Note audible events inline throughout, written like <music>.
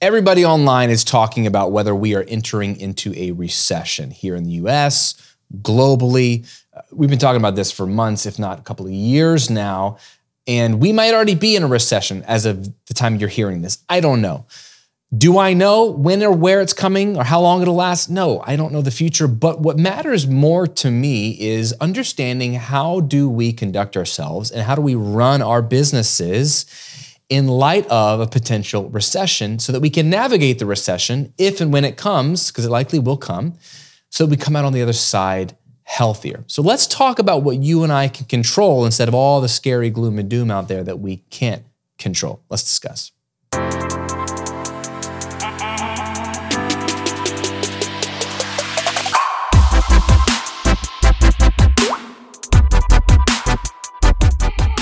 Everybody online is talking about whether we are entering into a recession here in the US, globally. Uh, we've been talking about this for months, if not a couple of years now. And we might already be in a recession as of the time you're hearing this. I don't know. Do I know when or where it's coming or how long it'll last? No, I don't know the future. But what matters more to me is understanding how do we conduct ourselves and how do we run our businesses in light of a potential recession so that we can navigate the recession if and when it comes, because it likely will come, so we come out on the other side healthier. So let's talk about what you and I can control instead of all the scary gloom and doom out there that we can't control. Let's discuss.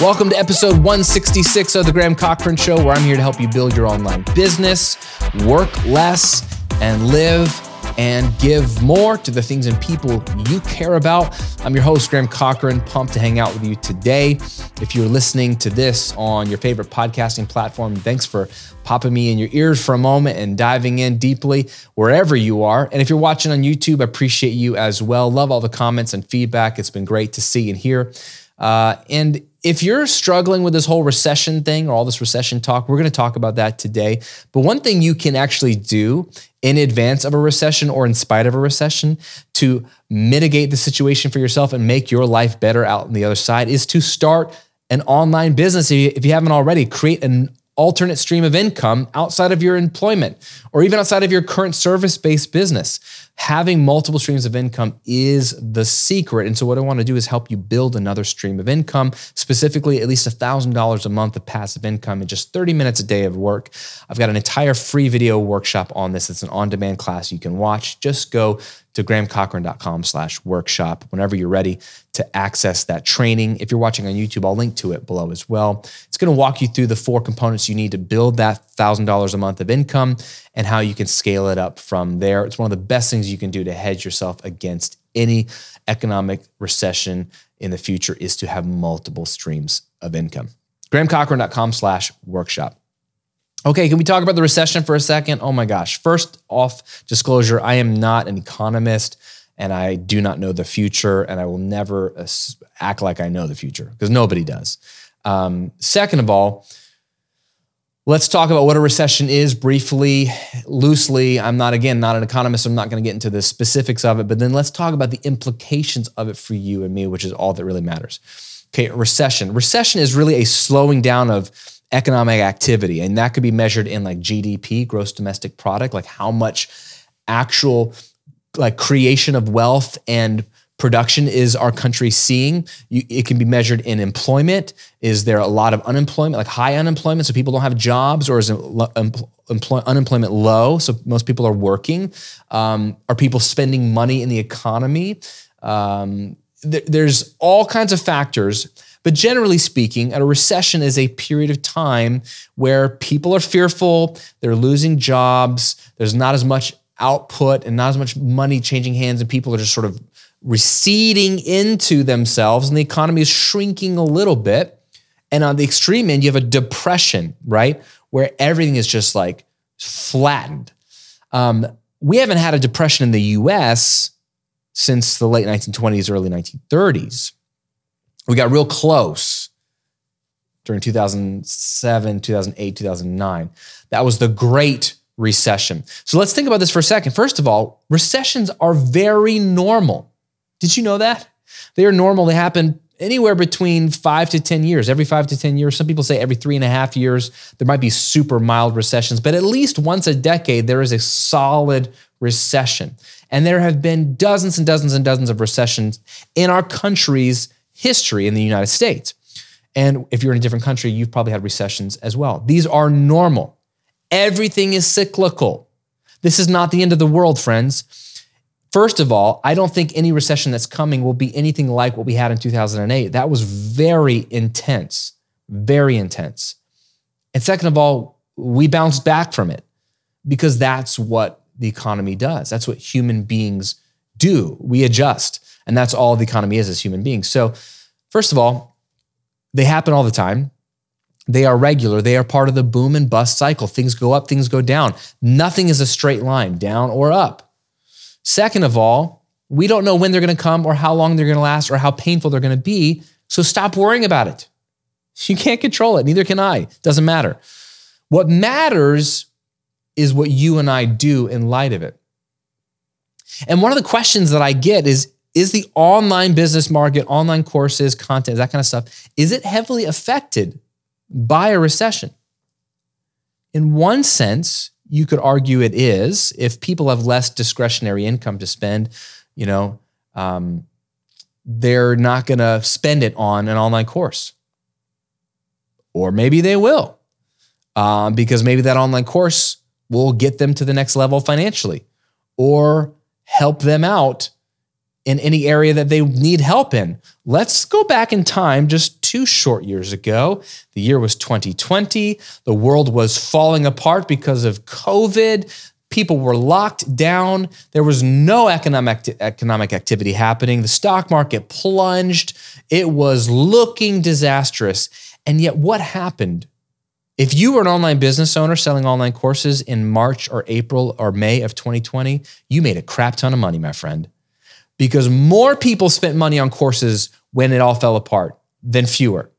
Welcome to episode 166 of the Graham Cochrane Show, where I'm here to help you build your online business, work less, and live and give more to the things and people you care about. I'm your host, Graham Cochrane, pumped to hang out with you today. If you're listening to this on your favorite podcasting platform, thanks for popping me in your ears for a moment and diving in deeply wherever you are. And if you're watching on YouTube, I appreciate you as well. Love all the comments and feedback. It's been great to see and hear. Uh, and if you're struggling with this whole recession thing or all this recession talk, we're going to talk about that today. But one thing you can actually do in advance of a recession or in spite of a recession to mitigate the situation for yourself and make your life better out on the other side is to start an online business. If you haven't already, create an alternate stream of income outside of your employment or even outside of your current service based business. Having multiple streams of income is the secret. And so, what I want to do is help you build another stream of income, specifically at least $1,000 a month of passive income in just 30 minutes a day of work. I've got an entire free video workshop on this. It's an on demand class you can watch. Just go to grahamcochrane.com slash workshop whenever you're ready to access that training. If you're watching on YouTube, I'll link to it below as well. It's going to walk you through the four components you need to build that $1,000 a month of income and how you can scale it up from there. It's one of the best things you can do to hedge yourself against any economic recession in the future is to have multiple streams of income. grahamcochrane.com slash workshop. Okay, can we talk about the recession for a second? Oh my gosh. First off, disclosure I am not an economist and I do not know the future, and I will never act like I know the future because nobody does. Um, second of all, let's talk about what a recession is briefly, loosely. I'm not, again, not an economist. I'm not going to get into the specifics of it, but then let's talk about the implications of it for you and me, which is all that really matters. Okay, recession. Recession is really a slowing down of economic activity. And that could be measured in like GDP, gross domestic product, like how much actual like creation of wealth and production is our country seeing? You, it can be measured in employment. Is there a lot of unemployment, like high unemployment, so people don't have jobs, or is employ, unemployment low, so most people are working? Um, are people spending money in the economy? Um, th- there's all kinds of factors but generally speaking, a recession is a period of time where people are fearful, they're losing jobs, there's not as much output and not as much money changing hands, and people are just sort of receding into themselves, and the economy is shrinking a little bit. And on the extreme end, you have a depression, right? Where everything is just like flattened. Um, we haven't had a depression in the US since the late 1920s, early 1930s. We got real close during 2007, 2008, 2009. That was the Great Recession. So let's think about this for a second. First of all, recessions are very normal. Did you know that? They are normal. They happen anywhere between five to 10 years, every five to 10 years. Some people say every three and a half years. There might be super mild recessions, but at least once a decade, there is a solid recession. And there have been dozens and dozens and dozens of recessions in our countries history in the United States. And if you're in a different country, you've probably had recessions as well. These are normal. Everything is cyclical. This is not the end of the world, friends. First of all, I don't think any recession that's coming will be anything like what we had in 2008. That was very intense, very intense. And second of all, we bounced back from it because that's what the economy does. That's what human beings do. We adjust. And that's all the economy is as human beings. So, first of all, they happen all the time. They are regular. They are part of the boom and bust cycle. Things go up, things go down. Nothing is a straight line, down or up. Second of all, we don't know when they're going to come or how long they're going to last or how painful they're going to be. So stop worrying about it. <laughs> You can't control it. Neither can I. Doesn't matter. What matters is what you and I do in light of it. And one of the questions that I get is is the online business market, online courses, content, that kind of stuff, is it heavily affected by a recession? In one sense, you could argue it is. If people have less discretionary income to spend, you know, um, they're not going to spend it on an online course. Or maybe they will, um, because maybe that online course will get them to the next level financially or help them out in any area that they need help in. Let's go back in time just two short years ago. The year was 2020. The world was falling apart because of COVID. People were locked down. There was no economic, economic activity happening. The stock market plunged. It was looking disastrous. And yet, what happened? If you were an online business owner selling online courses in March or April or May of 2020, you made a crap ton of money, my friend because more people spent money on courses when it all fell apart than fewer.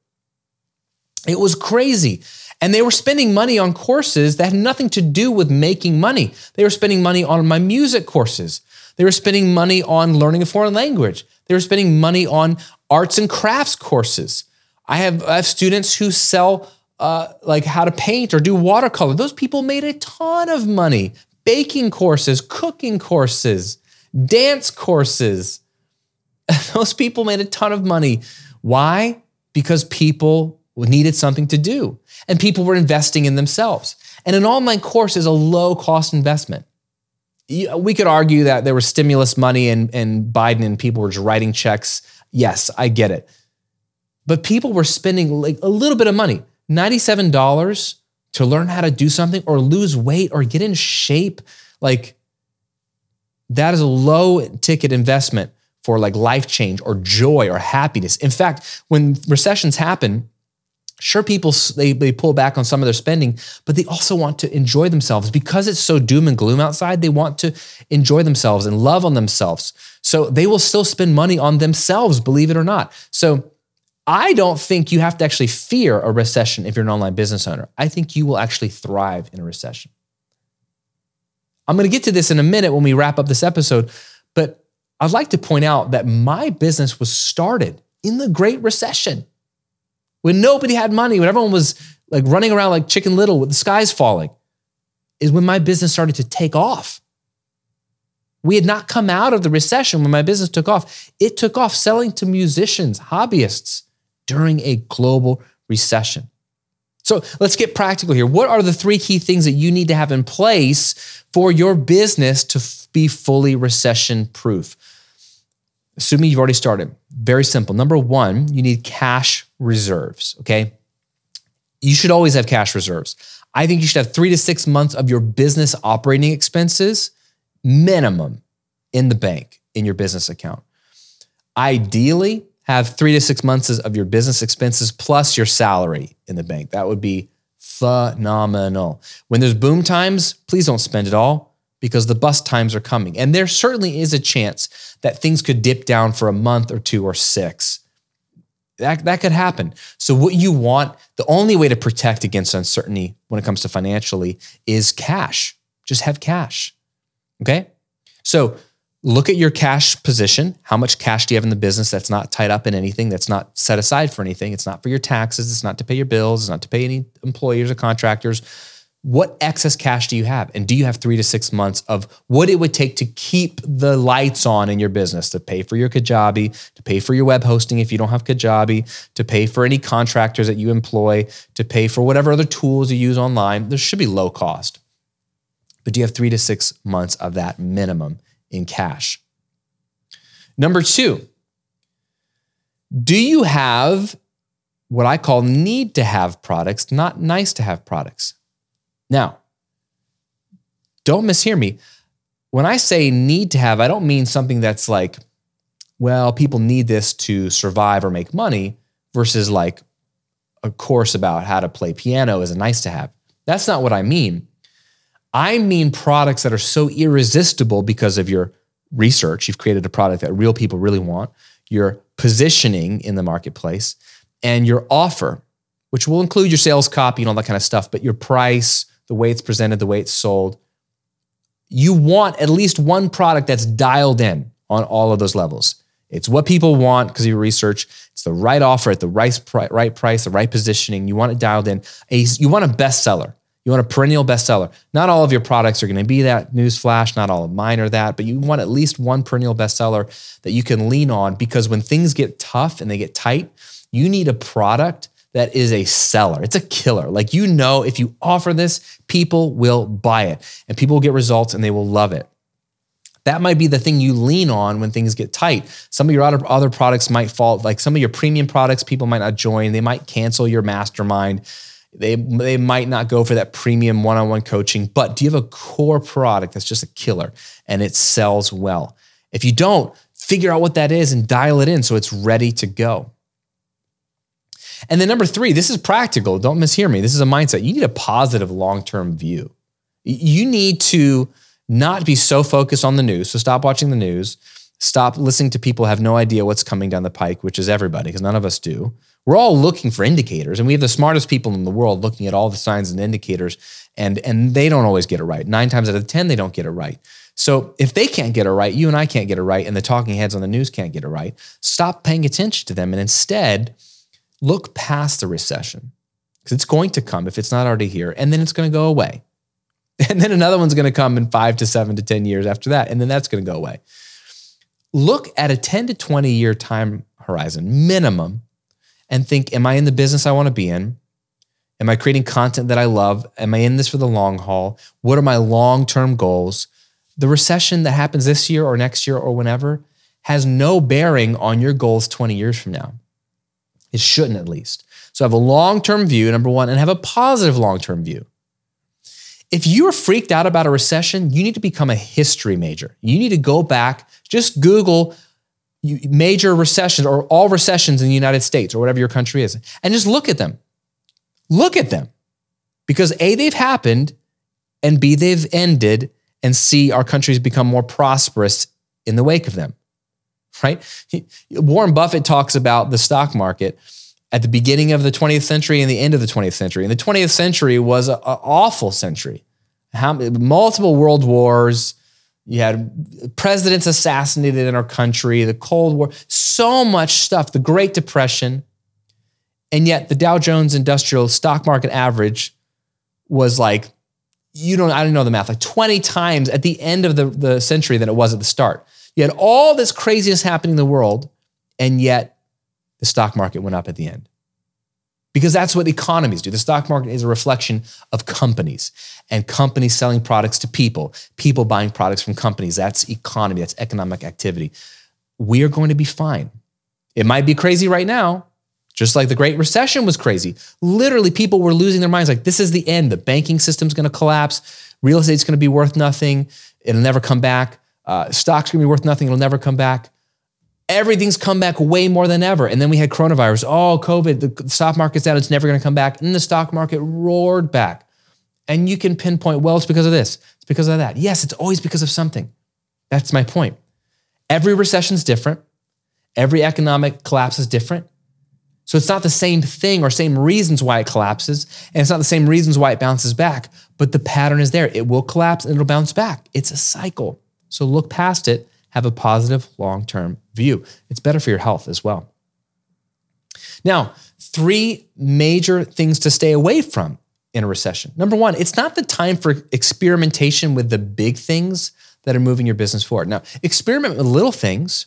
It was crazy. And they were spending money on courses that had nothing to do with making money. They were spending money on my music courses. They were spending money on learning a foreign language. They were spending money on arts and crafts courses. I have, I have students who sell uh, like how to paint or do watercolor. Those people made a ton of money. Baking courses, cooking courses dance courses. <laughs> Those people made a ton of money. Why? Because people needed something to do and people were investing in themselves. And an online course is a low cost investment. We could argue that there was stimulus money and, and Biden and people were just writing checks. Yes, I get it. But people were spending like a little bit of money, $97 to learn how to do something or lose weight or get in shape. Like that is a low ticket investment for like life change or joy or happiness. In fact, when recessions happen, sure people they, they pull back on some of their spending but they also want to enjoy themselves. Because it's so doom and gloom outside they want to enjoy themselves and love on themselves. So they will still spend money on themselves believe it or not. So i don't think you have to actually fear a recession if you're an online business owner. I think you will actually thrive in a recession I'm going to get to this in a minute when we wrap up this episode, but I'd like to point out that my business was started in the Great Recession when nobody had money, when everyone was like running around like chicken little with the skies falling, is when my business started to take off. We had not come out of the recession when my business took off. It took off selling to musicians, hobbyists during a global recession. So let's get practical here. What are the three key things that you need to have in place for your business to f- be fully recession proof? Assuming you've already started. Very simple. Number one, you need cash reserves. Okay. You should always have cash reserves. I think you should have three to six months of your business operating expenses minimum in the bank in your business account. Ideally, have three to six months of your business expenses plus your salary in the bank. That would be phenomenal. When there's boom times, please don't spend it all because the bust times are coming. And there certainly is a chance that things could dip down for a month or two or six. That, that could happen. So, what you want, the only way to protect against uncertainty when it comes to financially is cash. Just have cash. Okay. So, look at your cash position. How much cash do you have in the business that's not tied up in anything, that's not set aside for anything? It's not for your taxes, it's not to pay your bills, it's not to pay any employers or contractors. What excess cash do you have? And do you have three to six months of what it would take to keep the lights on in your business, to pay for your Kajabi, to pay for your web hosting if you don't have Kajabi, to pay for any contractors that you employ, to pay for whatever other tools you use online? There should be low cost. But do you have three to six months of that minimum? In cash. Number two, do you have what I call need to have products, not nice to have products? Now, don't mishear me. When I say need to have, I don't mean something that's like, well, people need this to survive or make money versus like a course about how to play piano is a nice to have. That's not what I mean. I mean products that are so irresistible because of your research. You've created a product that real people really want, your positioning in the marketplace, and your offer, which will include your sales copy and all that kind of stuff, but your price, the way it's presented, the way it's sold. You want at least one product that's dialed in on all of those levels. It's what people want because of your research. It's the right offer at the right, right price, the right positioning. You want it dialed in. You want a bestseller. You want a perennial bestseller. Not all of your products are going to be that, newsflash. Not all of mine are that, but you want at least one perennial bestseller that you can lean on because when things get tough and they get tight, you need a product that is a seller. It's a killer. Like you know, if you offer this, people will buy it and people will get results and they will love it. That might be the thing you lean on when things get tight. Some of your other, other products might fall, like some of your premium products, people might not join. They might cancel your mastermind they, they might not go for that premium one on one coaching, but do you have a core product that's just a killer and it sells well? If you don't, figure out what that is and dial it in so it's ready to go. And then number three, this is practical. Don't mishear me. This is a mindset. You need a positive long term view. You need to not be so focused on the news. So stop watching the news. Stop listening to people have no idea what's coming down the pike, which is everybody, because none of us do. We're all looking for indicators, and we have the smartest people in the world looking at all the signs and indicators, and, and they don't always get it right. Nine times out of 10, they don't get it right. So if they can't get it right, you and I can't get it right, and the talking heads on the news can't get it right, stop paying attention to them and instead look past the recession because it's going to come if it's not already here, and then it's going to go away. <laughs> And then another one's going to come in five to seven to 10 years after that, and then that's going to go away. Look at a 10 to 20 year time horizon minimum and think, am I in the business I want to be in? Am I creating content that I love? Am I in this for the long haul? What are my long term goals? The recession that happens this year or next year or whenever has no bearing on your goals 20 years from now. It shouldn't, at least. So have a long term view, number one, and have a positive long term view. If you are freaked out about a recession, you need to become a history major. You need to go back, just Google major recessions or all recessions in the United States or whatever your country is, and just look at them. Look at them. Because A, they've happened, and B, they've ended, and C, our country's become more prosperous in the wake of them. Right? Warren Buffett talks about the stock market at the beginning of the 20th century and the end of the 20th century. And the 20th century was an awful century. How, multiple world wars, you had presidents assassinated in our country, the Cold War, so much stuff, the Great Depression. And yet the Dow Jones Industrial Stock Market average was like, you don't, I don't know the math, like 20 times at the end of the, the century than it was at the start. You had all this craziness happening in the world, and yet the stock market went up at the end because that's what economies do. The stock market is a reflection of companies and companies selling products to people, people buying products from companies. That's economy, that's economic activity. We are going to be fine. It might be crazy right now, just like the Great Recession was crazy. Literally, people were losing their minds like, this is the end. The banking system's going to collapse. Real estate's going to be worth nothing. It'll never come back. Uh, stocks going to be worth nothing. It'll never come back everything's come back way more than ever. And then we had coronavirus. Oh, COVID, the stock market's down. It's never going to come back. And the stock market roared back. And you can pinpoint, well, it's because of this. It's because of that. Yes, it's always because of something. That's my point. Every recession is different. Every economic collapse is different. So it's not the same thing or same reasons why it collapses. And it's not the same reasons why it bounces back. But the pattern is there. It will collapse and it'll bounce back. It's a cycle. So look past it have a positive long term view. It's better for your health as well. Now, three major things to stay away from in a recession. Number one, it's not the time for experimentation with the big things that are moving your business forward. Now, experiment with little things.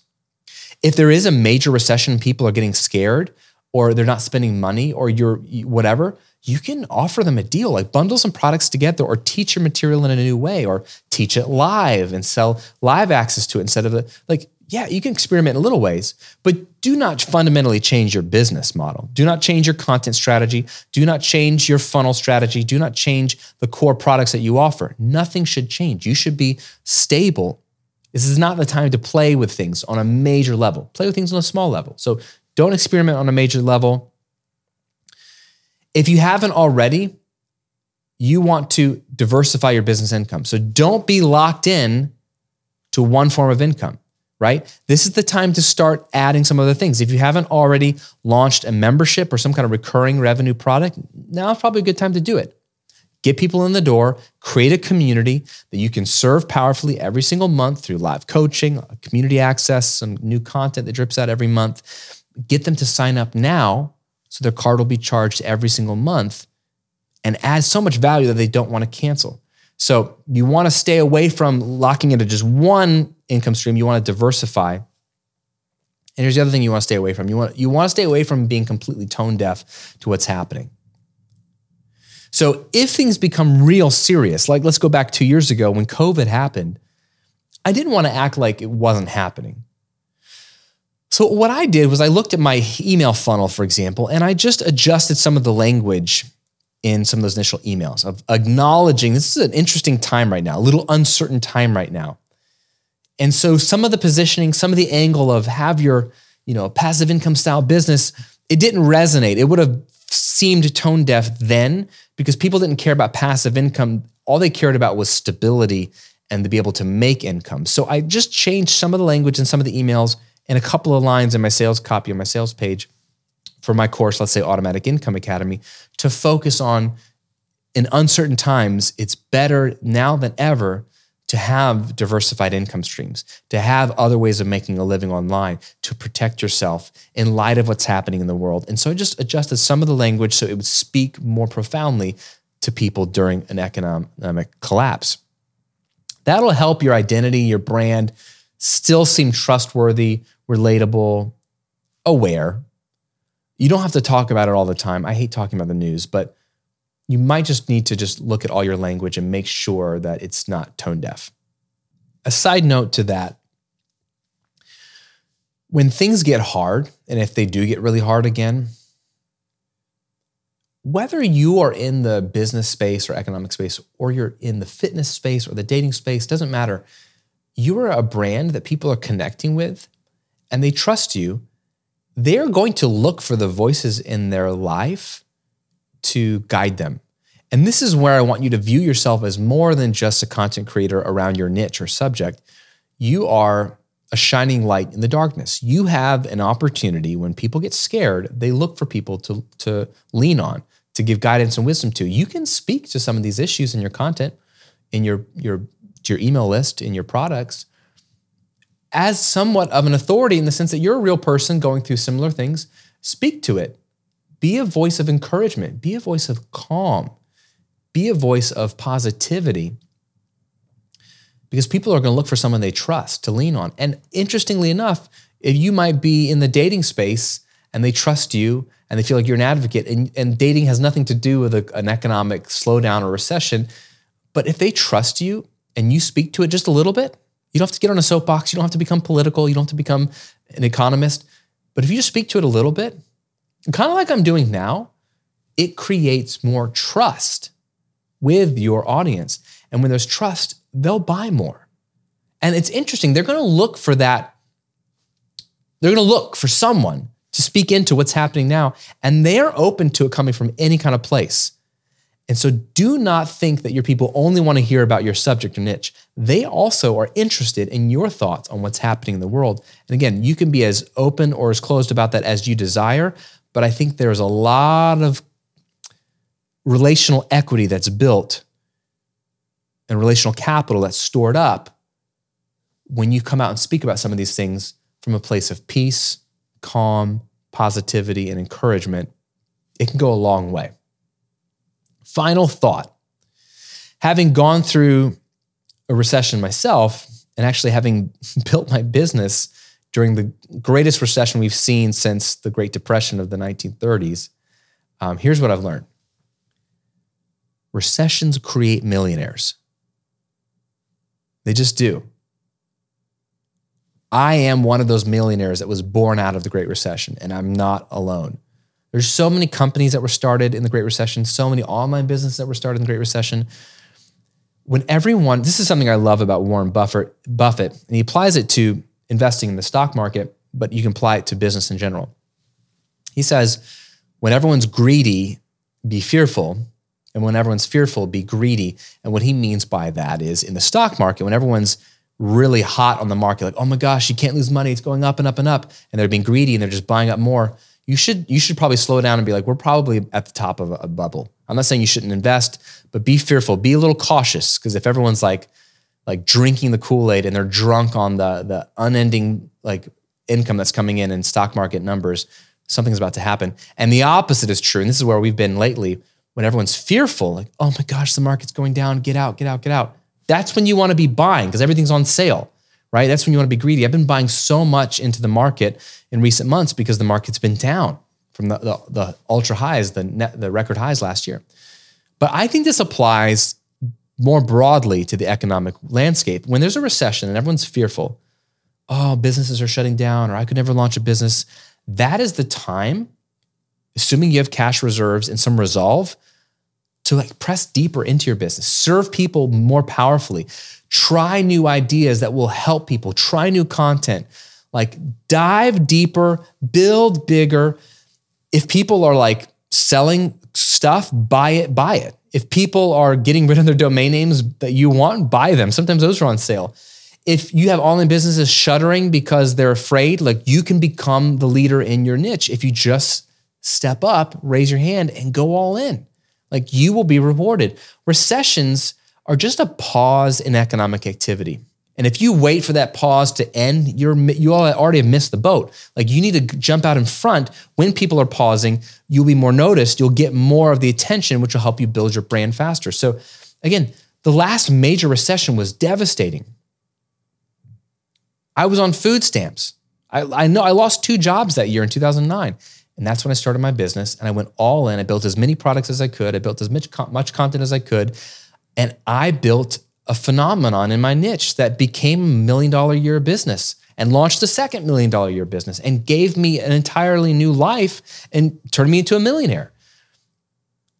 If there is a major recession, people are getting scared or they're not spending money or you're whatever, you can offer them a deal, like bundle some products together or teach your material in a new way or teach it live and sell live access to it instead of the, like, yeah, you can experiment in little ways, but do not fundamentally change your business model. Do not change your content strategy. Do not change your funnel strategy. Do not change the core products that you offer. Nothing should change. You should be stable. This is not the time to play with things on a major level. Play with things on a small level. So don't experiment on a major level If you haven't already, you want to diversify your business income. So don't be locked in to one form of income, right? This is the time to start adding some other things. If you haven't already launched a membership or some kind of recurring revenue product, now probably a good time to do it. Get people in the door, create a community that you can serve powerfully every single month through live coaching, community access, some new content that drips out every month. Get them to sign up now so their card will be charged every single month and add so much value that they don't want to cancel. So you want to stay away from locking into just one income stream. You want to diversify. And here's the other thing you want to stay away from. You want, you want to stay away from being completely tone deaf to what's happening. So if things become real serious, like let's go back two years ago when COVID happened, I didn't want to act like it wasn't happening. So what I did was I looked at my email funnel, for example, and I just adjusted some of the language in some of those initial emails of acknowledging this is an interesting time right now, a little uncertain time right now. And so some of the positioning, some of the angle of have your, you know, passive income style business, it didn't resonate. It would have seemed tone deaf then because people didn't care about passive income. All they cared about was stability and to be able to make income. So I just changed some of the language in some of the emails and a couple of lines in my sales copy on my sales page for my course, let's say Automatic Income Academy, to focus on in uncertain times, it's better now than ever to have diversified income streams, to have other ways of making a living online, to protect yourself in light of what's happening in the world. And so I just adjusted some of the language so it would speak more profoundly to people during an economic collapse. That'll help your identity, your brand still seem trustworthy, relatable, aware. You don't have to talk about it all the time. I hate talking about the news, but you might just need to just look at all your language and make sure that it's not tone deaf. A side note to that when things get hard, and if they do get really hard again, whether you are in the business space or economic space, or you're in the fitness space or the dating space, doesn't matter. You are a brand that people are connecting with and they trust you. They're going to look for the voices in their life to guide them. And this is where I want you to view yourself as more than just a content creator around your niche or subject. You are a shining light in the darkness. You have an opportunity when people get scared, they look for people to, to lean on, to give guidance and wisdom to. You can speak to some of these issues in your content, in your, your, your email list, in your products, as somewhat of an authority in the sense that you're a real person going through similar things. Speak to it. Be a voice of encouragement, be a voice of calm, be a voice of positivity. Because people are going to look for someone they trust to lean on. And interestingly enough, if you might be in the dating space and they trust you and they feel like you're an advocate, and, and dating has nothing to do with a, an economic slowdown or recession, but if they trust you and you speak to it just a little bit, you don't have to get on a soapbox, you don't have to become political, you don't have to become an economist. But if you just speak to it a little bit, kind of like I'm doing now, it creates more trust with your audience. And when there's trust, they'll buy more. And it's interesting, they're going to look for that. They're going to look for someone to speak into what's happening now. And they're open to it coming from any kind of place. And so do not think that your people only want to hear about your subject or niche. They also are interested in your thoughts on what's happening in the world. And again, you can be as open or as closed about that as you desire, but I think there's a lot of relational equity that's built and relational capital that's stored up when you come out and speak about some of these things from a place of peace, calm, positivity, and encouragement. It can go a long way. Final thought having gone through a recession myself and actually having <laughs> built my business during the greatest recession we've seen since the Great Depression of the 1930s, um, here's what I've learned recessions create millionaires. They just do. I am one of those millionaires that was born out of the Great Recession, and I'm not alone. There's so many companies that were started in the Great Recession, so many online businesses that were started in the Great Recession. When everyone, this is something I love about Warren Buffett, Buffett, and he applies it to investing in the stock market, but you can apply it to business in general. He says, when everyone's greedy be fearful. And when everyone's fearful, be greedy. And what he means by that is in the stock market, when everyone's really hot on the market, like, oh my gosh, you can't lose money. It's going up and up and up. And they're being greedy and they're just buying up more. You should, you should probably slow down and be like, we're probably at the top of a, bubble. I'm not saying you shouldn't invest, but be fearful, be a little cautious. Because if everyone's like, like drinking the Kool-Aid and they're drunk on the the unending like income that's coming in in stock market numbers, something's about to happen. And the opposite is true. And this is where we've been lately when everyone's fearful, like, oh my gosh, the market's going down, get out, get out, get out. That's when you want to be buying because everything's on sale, right? That's when you want to be greedy. I've been buying so much into the market in recent months because the market's been down from the, the, the ultra highs, the net, the record highs last year. But I think this applies more broadly to the economic landscape. When there's a recession and everyone's fearful, oh, businesses are shutting down, or I could never launch a business, that is the time, assuming you have cash reserves and some resolve, to like press deeper into your business, serve people more powerfully, try new ideas that will help people, try new content, like dive deeper, build bigger. If people are like selling stuff, buy it, buy it. If people are getting rid of their domain names that you want, buy them. Sometimes those are on sale. If you have online businesses shuttering because they're afraid, like you can become the leader in your niche if you just step up, raise your hand, and go all in. Like you will be rewarded. Recessions are just a pause in economic activity. And if you wait for that pause to end, you're you already have missed the boat. Like you need to jump out in front when people are pausing. You'll be more noticed. You'll get more of the attention, which will help you build your brand faster. So, again, the last major recession was devastating. I was on food stamps. I, I know I lost two jobs that year in 2009. And that's when I started my business and I went all in. I built as many products as I could. I built as much, much content as I could. And I built a phenomenon in my niche that became a million dollar year business and launched a second million dollar year business and gave me an entirely new life and turned me into a millionaire.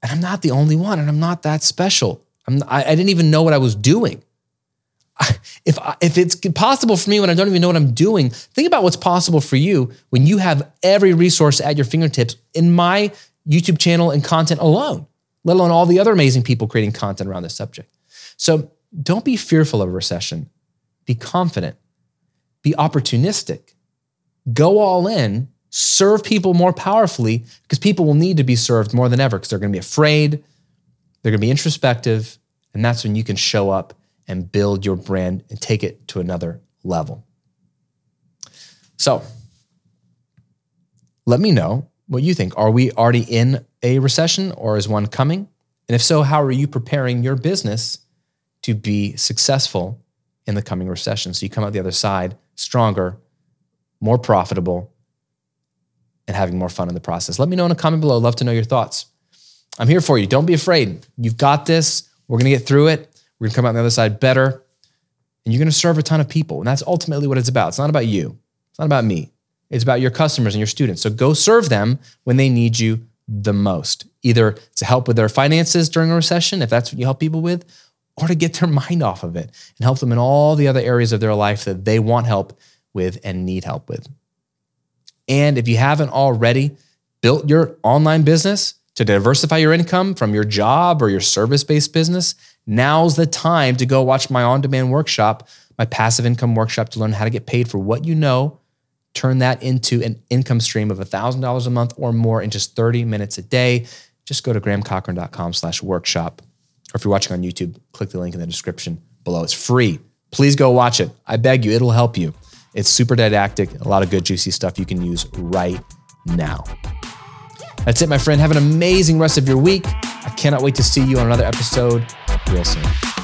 And I'm not the only one, and I'm not that special. I'm, I, I didn't even know what I was doing. <laughs> if if it's possible for me when I don't even know what I'm doing, think about what's possible for you when you have every resource at your fingertips in my YouTube channel and content alone, let alone all the other amazing people creating content around this subject. So don't be fearful of a recession. Be confident. Be opportunistic. Go all in. Serve people more powerfully because people will need to be served more than ever because they're going to be afraid. They're going to be introspective. And that's when you can show up and build your brand and take it to another level. So, let me know what you think. Are we already in a recession or is one coming? And if so, how are you preparing your business to be successful in the coming recession. So you come out the other side stronger, more profitable, and having more fun in the process. Let me know in a comment below. I'd love to know your thoughts. I'm here for you. Don't be afraid. You've got this. We're going to get through it. We're going to come out on the other side better. And you're going to serve a ton of people. And that's ultimately what it's about. It's not about you, it's not about me. It's about your customers and your students. So go serve them when they need you the most, either to help with their finances during a recession, if that's what you help people with, or to get their <laughs> mind off of it and help them in all the other areas of their life that they want help with and need help with. And if you haven't already built your online business to diversify your income from your job or your service based business, now's the time to go watch my on demand workshop, my passive income workshop to learn how to get paid for what you know, turn that into an income stream of $1,000 a month or more in just 30 minutes a day. Just go to grahamcochrane.com slash workshop or if you're watching on YouTube, click the link in the description below. It's free. Please go watch it. I beg you, it'll help you. It's super didactic, a lot of good, juicy stuff you can use right now. That's it, my friend. Have an amazing rest of your week. I cannot wait to see you on another episode Wilson.